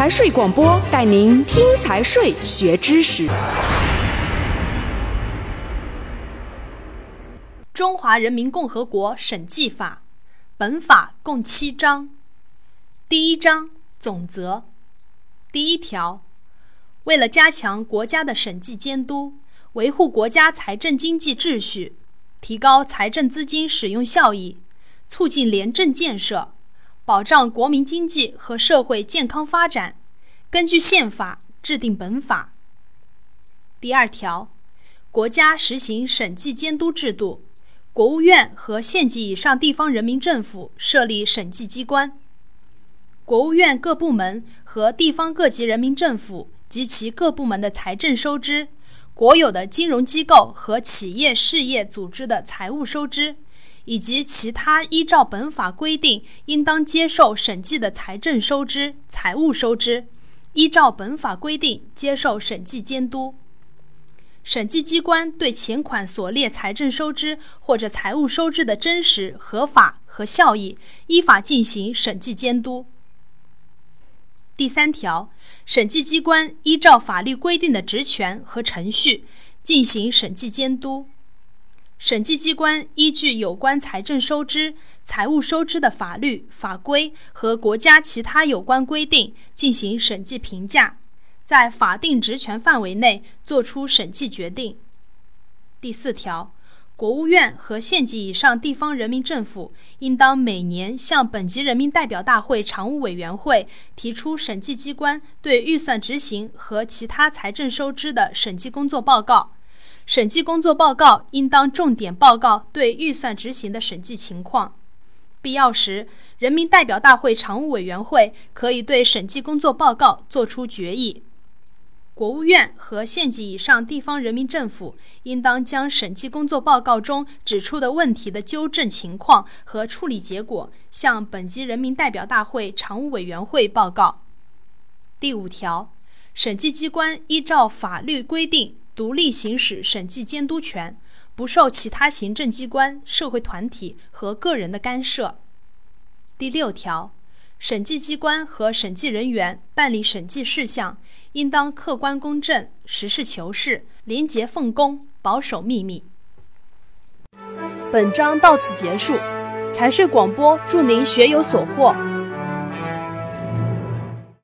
财税广播带您听财税学知识。中华人民共和国审计法，本法共七章。第一章总则，第一条，为了加强国家的审计监督，维护国家财政经济秩序，提高财政资金使用效益，促进廉政建设。保障国民经济和社会健康发展，根据宪法制定本法。第二条，国家实行审计监督制度，国务院和县级以上地方人民政府设立审计机关。国务院各部门和地方各级人民政府及其各部门的财政收支，国有的金融机构和企业事业组织的财务收支。以及其他依照本法规定应当接受审计的财政收支、财务收支，依照本法规定接受审计监督。审计机关对前款所列财政收支或者财务收支的真实、合法和效益，依法进行审计监督。第三条，审计机关依照法律规定的职权和程序进行审计监督。审计机关依据有关财政收支、财务收支的法律法规和国家其他有关规定进行审计评价，在法定职权范围内作出审计决定。第四条，国务院和县级以上地方人民政府应当每年向本级人民代表大会常务委员会提出审计机关对预算执行和其他财政收支的审计工作报告。审计工作报告应当重点报告对预算执行的审计情况，必要时，人民代表大会常务委员会可以对审计工作报告作出决议。国务院和县级以上地方人民政府应当将审计工作报告中指出的问题的纠正情况和处理结果向本级人民代表大会常务委员会报告。第五条，审计机关依照法律规定。独立行使审计监督权，不受其他行政机关、社会团体和个人的干涉。第六条，审计机关和审计人员办理审计事项，应当客观公正、实事求是、廉洁奉公、保守秘密。本章到此结束，财税广播祝您学有所获。